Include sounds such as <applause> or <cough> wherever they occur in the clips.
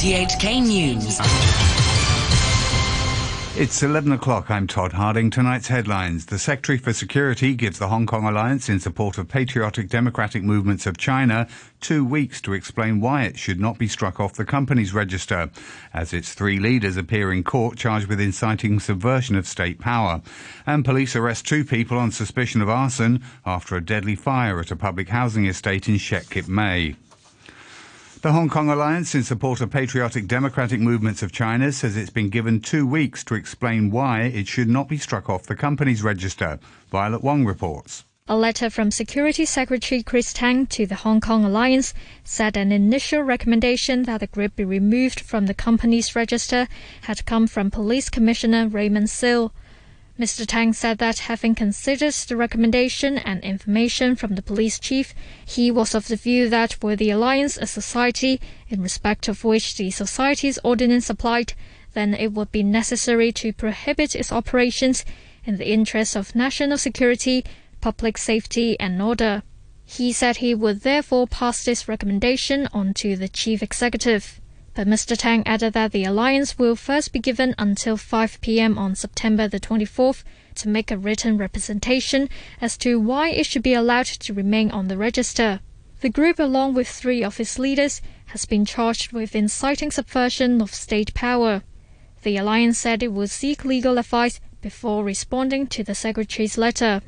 RTHK News. It's 11 o'clock. I'm Todd Harding. Tonight's headlines. The Secretary for Security gives the Hong Kong Alliance in support of patriotic democratic movements of China two weeks to explain why it should not be struck off the company's register, as its three leaders appear in court charged with inciting subversion of state power. And police arrest two people on suspicion of arson after a deadly fire at a public housing estate in Shek Kip Mei. The Hong Kong Alliance in support of patriotic democratic movements of China says it's been given two weeks to explain why it should not be struck off the company's register. Violet Wong reports. A letter from Security Secretary Chris Tang to the Hong Kong Alliance said an initial recommendation that the group be removed from the company's register had come from Police Commissioner Raymond Siu. Mr. Tang said that having considered the recommendation and information from the police chief, he was of the view that were the alliance a society in respect of which the society's ordinance applied, then it would be necessary to prohibit its operations in the interests of national security, public safety and order. He said he would therefore pass this recommendation on to the chief executive. But Mr. Tang added that the alliance will first be given until 5 p.m. on September the 24th to make a written representation as to why it should be allowed to remain on the register. The group, along with three of its leaders, has been charged with inciting subversion of state power. The alliance said it would seek legal advice before responding to the secretary's letter.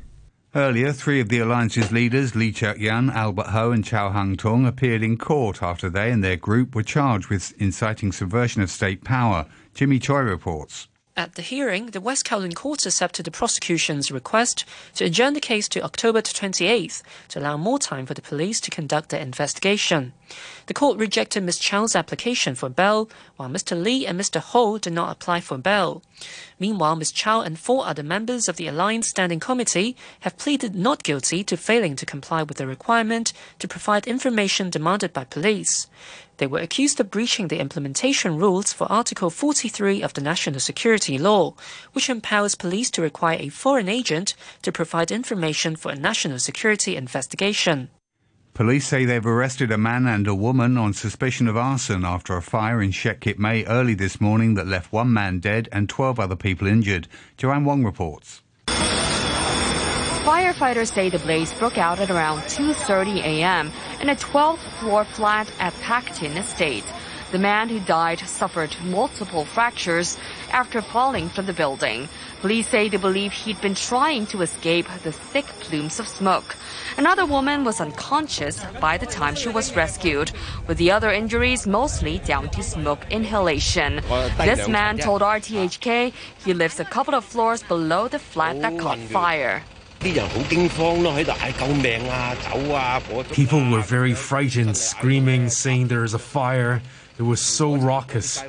Earlier, three of the alliance's leaders, Lee Cheuk-yan, Albert Ho and Chow Hang-tung, appeared in court after they and their group were charged with inciting subversion of state power. Jimmy Choi reports. At the hearing, the West Kowloon Court accepted the prosecution's request to adjourn the case to October 28th to allow more time for the police to conduct their investigation. The court rejected Ms. Chow's application for bail, while Mr. Lee and Mr. Ho did not apply for bail. Meanwhile, Ms. Chow and four other members of the Alliance Standing Committee have pleaded not guilty to failing to comply with the requirement to provide information demanded by police. They were accused of breaching the implementation rules for Article 43 of the National Security Law, which empowers police to require a foreign agent to provide information for a national security investigation. Police say they've arrested a man and a woman on suspicion of arson after a fire in Shek Kip Mei early this morning that left one man dead and 12 other people injured. Joanne Wong reports. Firefighters say the blaze broke out at around 2.30 a.m. in a 12th floor flat at Pak Tin Estate. The man who died suffered multiple fractures after falling from the building. Police say they believe he'd been trying to escape the thick plumes of smoke. Another woman was unconscious by the time she was rescued, with the other injuries mostly down to smoke inhalation. This man told RTHK he lives a couple of floors below the flat that caught fire. People were very frightened, screaming, saying there is a fire. It was so raucous.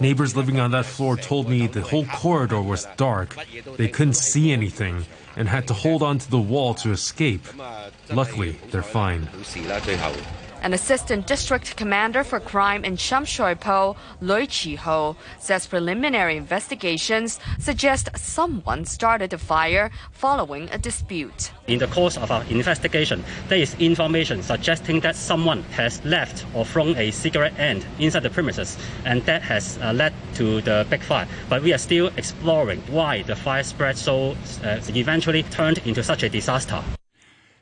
Neighbors living on that floor told me the whole corridor was dark. They couldn't see anything and had to hold on to the wall to escape. Luckily, they're fine. An assistant district commander for crime in Sham Shui Po, Lui Chi Ho, says preliminary investigations suggest someone started the fire following a dispute. In the course of our investigation, there is information suggesting that someone has left or thrown a cigarette end inside the premises, and that has uh, led to the big fire. But we are still exploring why the fire spread so uh, eventually turned into such a disaster.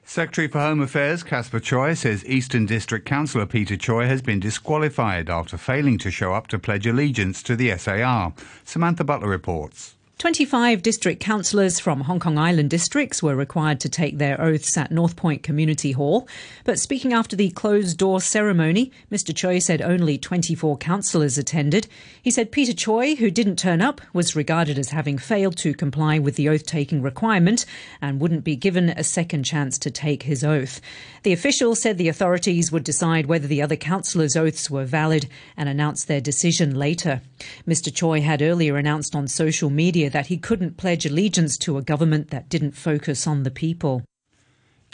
Secretary for Home Affairs Caspar Tsui says Eastern District Councillor Peter Choi has been disqualified after failing to show up to pledge allegiance to the SAR. Samantha Butler reports. 25 district councillors from Hong Kong Island districts were required to take their oaths at North Point Community Hall. But speaking after the closed door ceremony, Mr. Tsui said only 24 councillors attended. He said Peter Choi, who didn't turn up, was regarded as having failed to comply with the oath taking requirement and wouldn't be given a second chance to take his oath. The official said the authorities would decide whether the other councillors' oaths were valid and announce their decision later. Mr. Choi had earlier announced on social media that he couldn't pledge allegiance to a government that didn't focus on the people.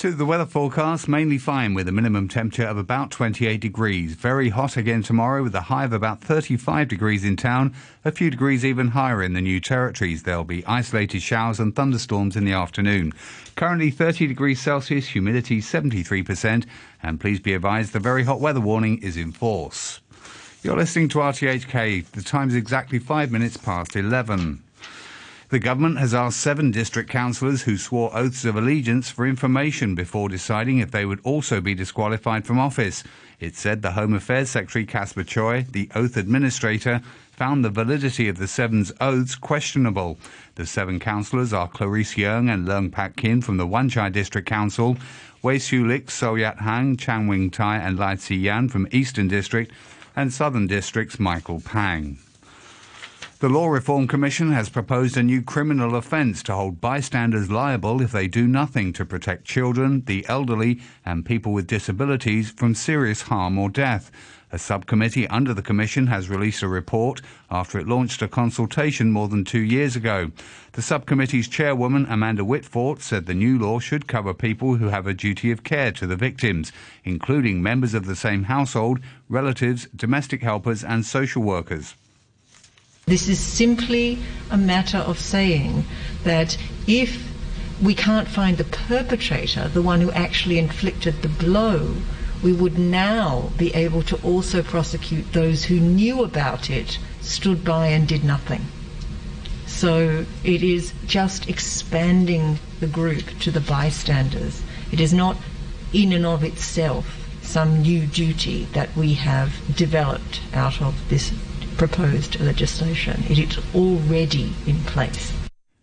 To the weather forecast, mainly fine with a minimum temperature of about 28 degrees. Very hot again tomorrow with a high of about 35 degrees in town, a few degrees even higher in the new territories. There'll be isolated showers and thunderstorms in the afternoon. Currently 30 degrees Celsius, humidity 73%, and please be advised the very hot weather warning is in force. You're listening to RTHK. The time is exactly five minutes past 11. The government has asked seven district councillors who swore oaths of allegiance for information before deciding if they would also be disqualified from office. It said the Home Affairs Secretary Caspar Tsui, the oath administrator, found the validity of the seven's oaths questionable. The seven councillors are Clarice Yeung and Leung Pak Kin from the Wan Chai District Council, Wei Siu Lik, So Yat Hang, Chan Wing Tai and Lai Tzi Yan from Eastern District, and Southern District's Michael Pang. The Law Reform Commission has proposed a new criminal offence to hold bystanders liable if they do nothing to protect children, the elderly, and people with disabilities from serious harm or death. A subcommittee under the Commission has released a report after it launched a consultation more than two years ago. The subcommittee's chairwoman, Amanda Whitfort, said the new law should cover people who have a duty of care to the victims, including members of the same household, relatives, domestic helpers, and social workers. This is simply a matter of saying that if we can't find the perpetrator, the one who actually inflicted the blow, we would now be able to also prosecute those who knew about it, stood by, and did nothing. So it is just expanding the group to the bystanders. It is not in and of itself some new duty that we have developed out of this proposed legislation. It is already in place.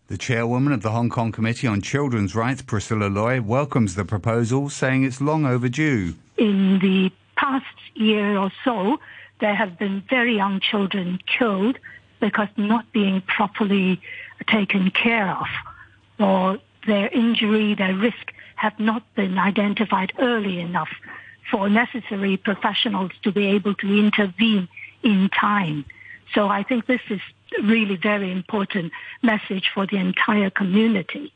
The chairwoman of the Hong Kong Committee on Children's Rights, Priscilla Lui, welcomes the proposal, saying it's long overdue. In the past year or so, there have been very young children killed because not being properly taken care of, or their injury, their risk have not been identified early enough for necessary professionals to be able to intervene in time. So I think this is really very important message for the entire community.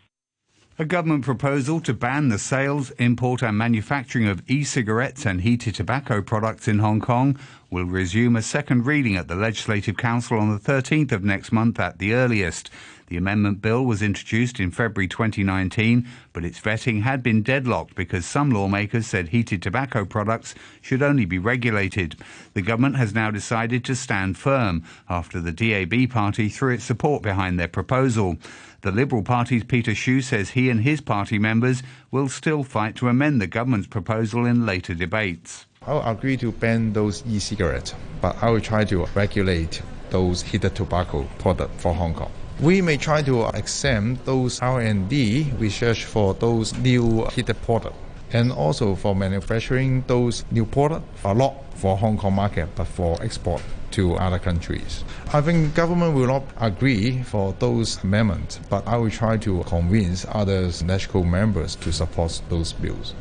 A government proposal to ban the sales, import and manufacturing of e-cigarettes and heated tobacco products in Hong Kong will resume a second reading at the Legislative Council on the 13th of next month at the earliest. The amendment bill was introduced in February 2019, but its vetting had been deadlocked because some lawmakers said heated tobacco products should only be regulated. The government has now decided to stand firm after the DAB party threw its support behind their proposal. The Liberal Party's Peter Shiu says he and his party members will still fight to amend the government's proposal in later debates. I'll agree to ban those e-cigarettes, but I will try to regulate those heated tobacco products for Hong Kong. We may try to exempt those R&D research for those new heated products and also for manufacturing those new products, a lot for Hong Kong market, but for export to other countries. I think government will not agree for those amendments, but I will try to convince other national members to support those bills.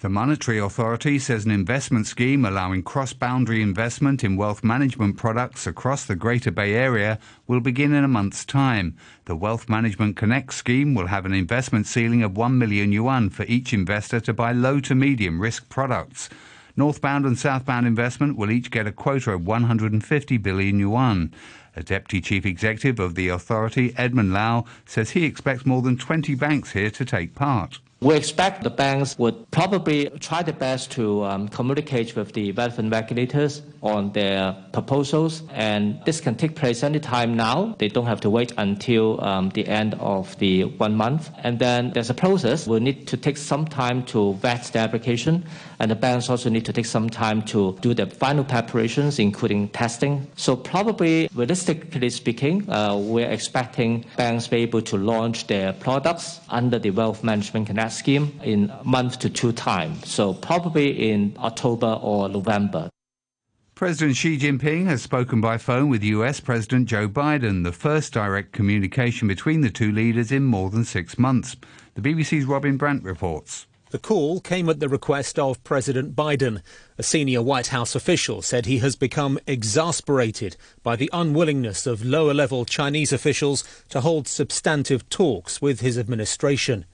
The Monetary Authority says an investment scheme allowing cross boundary investment in wealth management products across the Greater Bay Area will begin in a month's time. The Wealth Management Connect scheme will have an investment ceiling of 1 million yuan for each investor to buy low to medium risk products. Northbound and southbound investment will each get a quota of 150 billion yuan. A deputy chief executive of the authority, Edmund Lau, says he expects more than 20 banks here to take part. We expect the banks would probably try their best to um, communicate with the relevant regulators on their proposals, and this can take place anytime now. They don't have to wait until um, the end of the one month. And then there's a process. We'll need to take some time to vet the application, and the banks also need to take some time to do the final preparations, including testing. So probably, realistically speaking, uh, we're expecting banks to be able to launch their products under the Wealth Management scheme in a month to two time. So probably in October or November. President Xi Jinping has spoken by phone with US President Joe Biden, the first direct communication between the two leaders in more than six months. The BBC's Robin Brandt reports. The call came at the request of President Biden. A senior White House official said he has become exasperated by the unwillingness of lower level Chinese officials to hold substantive talks with his administration.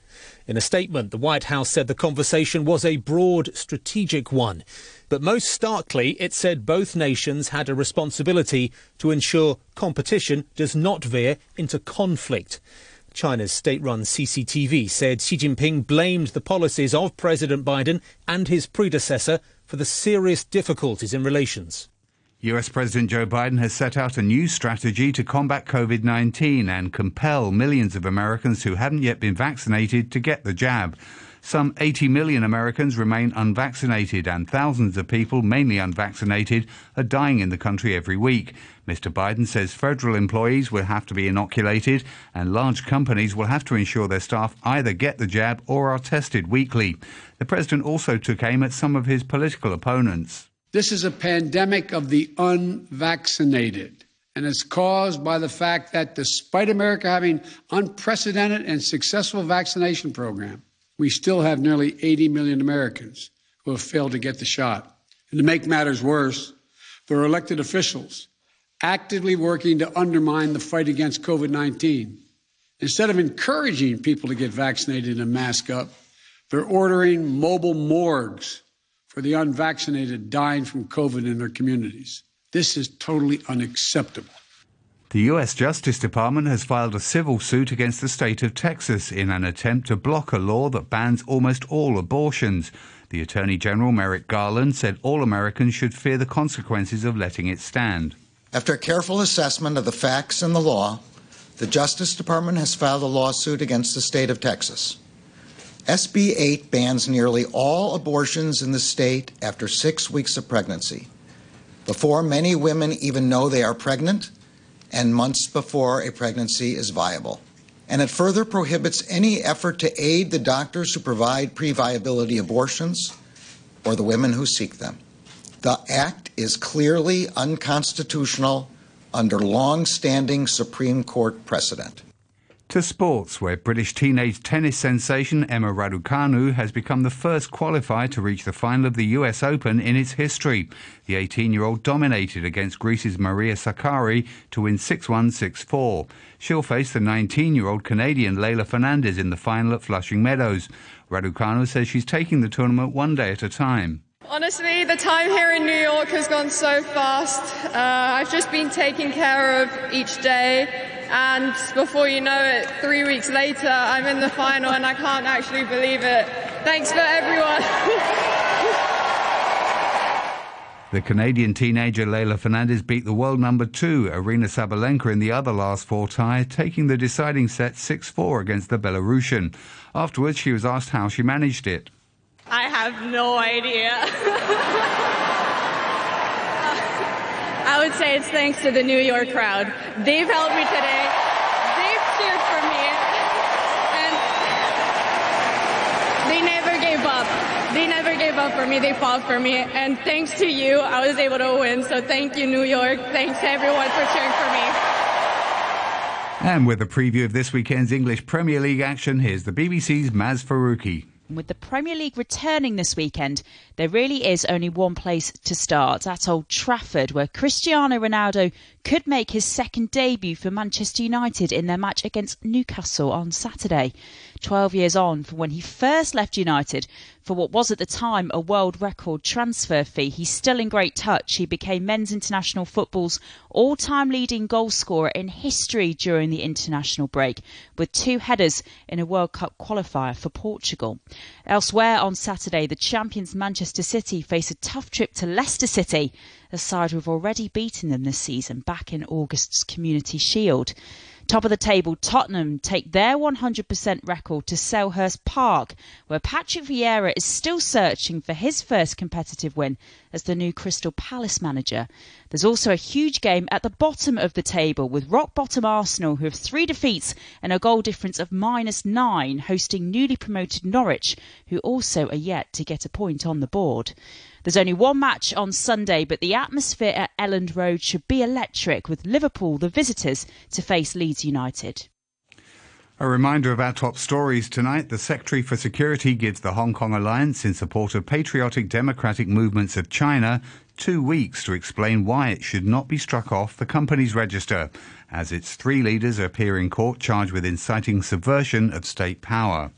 In a statement, the White House said the conversation was a broad strategic one. But most starkly, it said both nations had a responsibility to ensure competition does not veer into conflict. China's state run CCTV said Xi Jinping blamed the policies of President Biden and his predecessor for the serious difficulties in relations. US President Joe Biden has set out a new strategy to combat COVID 19 and compel millions of Americans who haven't yet been vaccinated to get the jab. Some 80 million Americans remain unvaccinated, and thousands of people, mainly unvaccinated, are dying in the country every week. Mr. Biden says federal employees will have to be inoculated, and large companies will have to ensure their staff either get the jab or are tested weekly. The president also took aim at some of his political opponents. This is a pandemic of the unvaccinated, and it's caused by the fact that despite America having unprecedented and successful vaccination program, we still have nearly 80 million Americans who have failed to get the shot. And to make matters worse, there are elected officials actively working to undermine the fight against COVID 19. Instead of encouraging people to get vaccinated and mask up, they're ordering mobile morgues for the unvaccinated dying from COVID in their communities. This is totally unacceptable. The U.S. Justice Department has filed a civil suit against the state of Texas in an attempt to block a law that bans almost all abortions. The Attorney General Merrick Garland said all Americans should fear the consequences of letting it stand. After a careful assessment of the facts and the law, the Justice Department has filed a lawsuit against the state of Texas. SB 8 bans nearly all abortions in the state after six weeks of pregnancy, before many women even know they are pregnant, and months before a pregnancy is viable. And it further prohibits any effort to aid the doctors who provide pre viability abortions or the women who seek them. The act is clearly unconstitutional under long standing Supreme Court precedent. To sports, where British teenage tennis sensation Emma Raducanu has become the first qualifier to reach the final of the US Open in its history. The 18 year old dominated against Greece's Maria Sakkari to win 6 1 6 4. She'll face the 19 year old Canadian Leylah Fernandez in the final at Flushing Meadows. Raducanu says she's taking the tournament one day at a time. Honestly, the time here in New York has gone so fast. Uh, I've just been taking care of each day and before you know it, three weeks later, I'm in the final and I can't actually believe it. Thanks for everyone. <laughs> The Canadian teenager Leylah Fernandez beat the world number two, Aryna Sabalenka, in the other last four tie, taking the deciding set 6 4 against the Belarusian. Afterwards, she was asked how she managed it. I have no idea. <laughs> I would say it's thanks to the New York crowd. They've helped me today. They've cheered for me. And they never gave up. They never gave up for me. They fought for me. And thanks to you, I was able to win. So thank you, New York. Thanks to everyone for cheering for me. And with a preview of this weekend's English Premier League action, here's the BBC's Maz Faruqi. With the Premier League returning this weekend, there really is only one place to start at Old Trafford, where Cristiano Ronaldo could make his second debut for Manchester United in their match against Newcastle on Saturday. 12 years on from when he first left United for what was at the time a world record transfer fee. He's still in great touch. He became men's international football's all time leading goal scorer in history during the international break, with two headers in a World Cup qualifier for Portugal. Elsewhere on Saturday, the champions Manchester City face a tough trip to Leicester City, a side who've already beaten them this season back in August's Community Shield. Top of the table, Tottenham take their 100% record to Selhurst Park, where Patrick Vieira is still searching for his first competitive win as the new Crystal Palace manager. There's also a huge game at the bottom of the table with rock bottom Arsenal, who have three defeats and a goal difference of minus nine, hosting newly promoted Norwich, who also are yet to get a point on the board. There's only one match on Sunday, but the atmosphere at Elland Road should be electric, with Liverpool, the visitors, to face Leeds United. A reminder of our top stories tonight. The Secretary for Security gives the Hong Kong Alliance in support of patriotic democratic movements of China two weeks to explain why it should not be struck off the company's register, as its three leaders appear in court charged with inciting subversion of state power.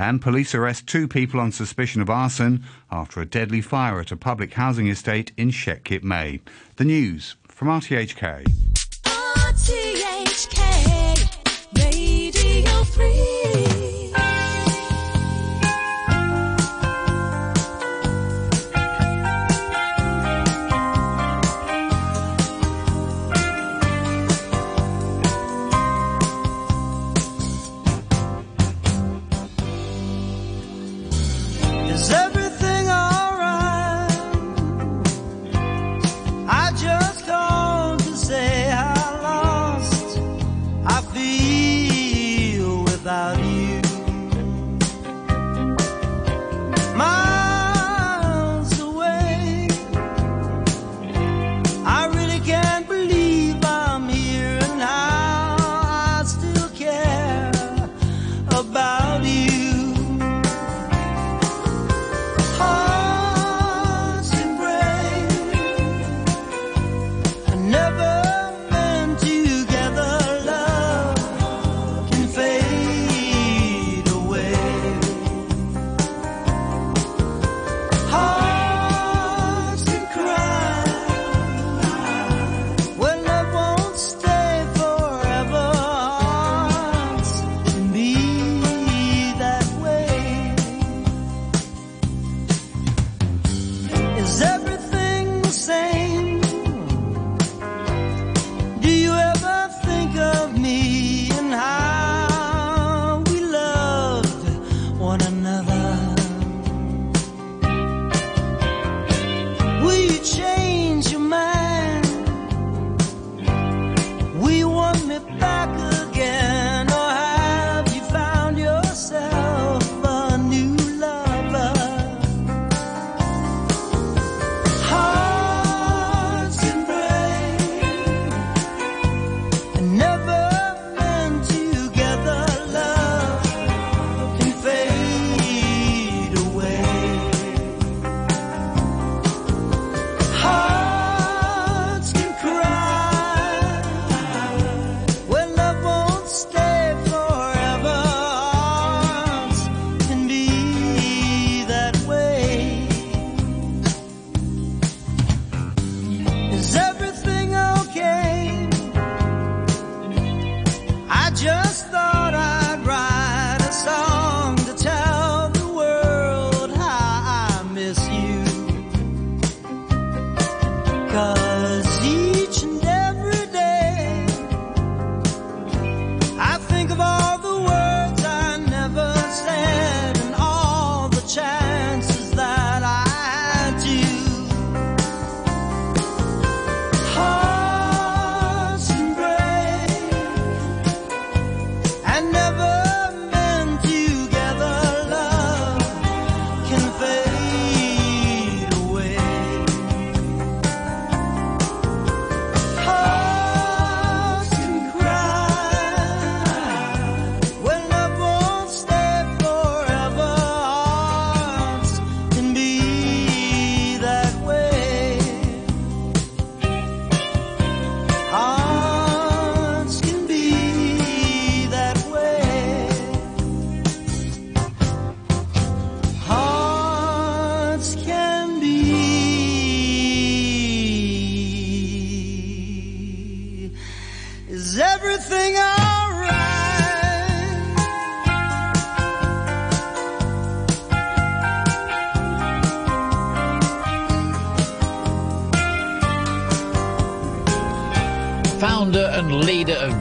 And police arrest two people on suspicion of arson after a deadly fire at a public housing estate in Shek Kip Mei. The news from RTHK. RTHK Radio 3. is every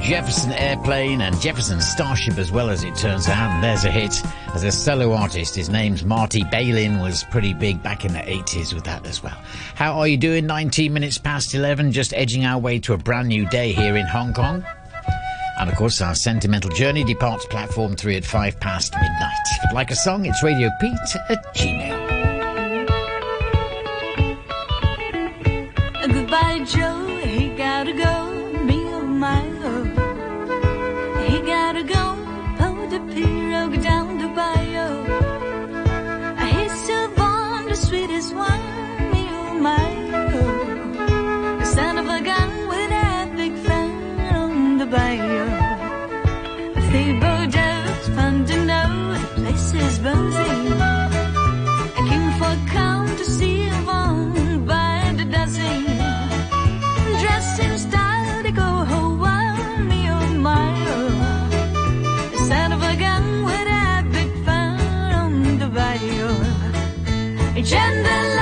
Jefferson Airplane and Jefferson Starship as well as it turns out. And there's a hit as a solo artist. His name's Marty Balin was pretty big back in the 80s with that as well. How are you doing? 19 minutes past 11, just edging our way to a brand new day here in Hong Kong. And of course, our sentimental journey departs platform 3 at 5 past midnight. If you'd like a song, it's Radio Pete at Gmail. He gotta go,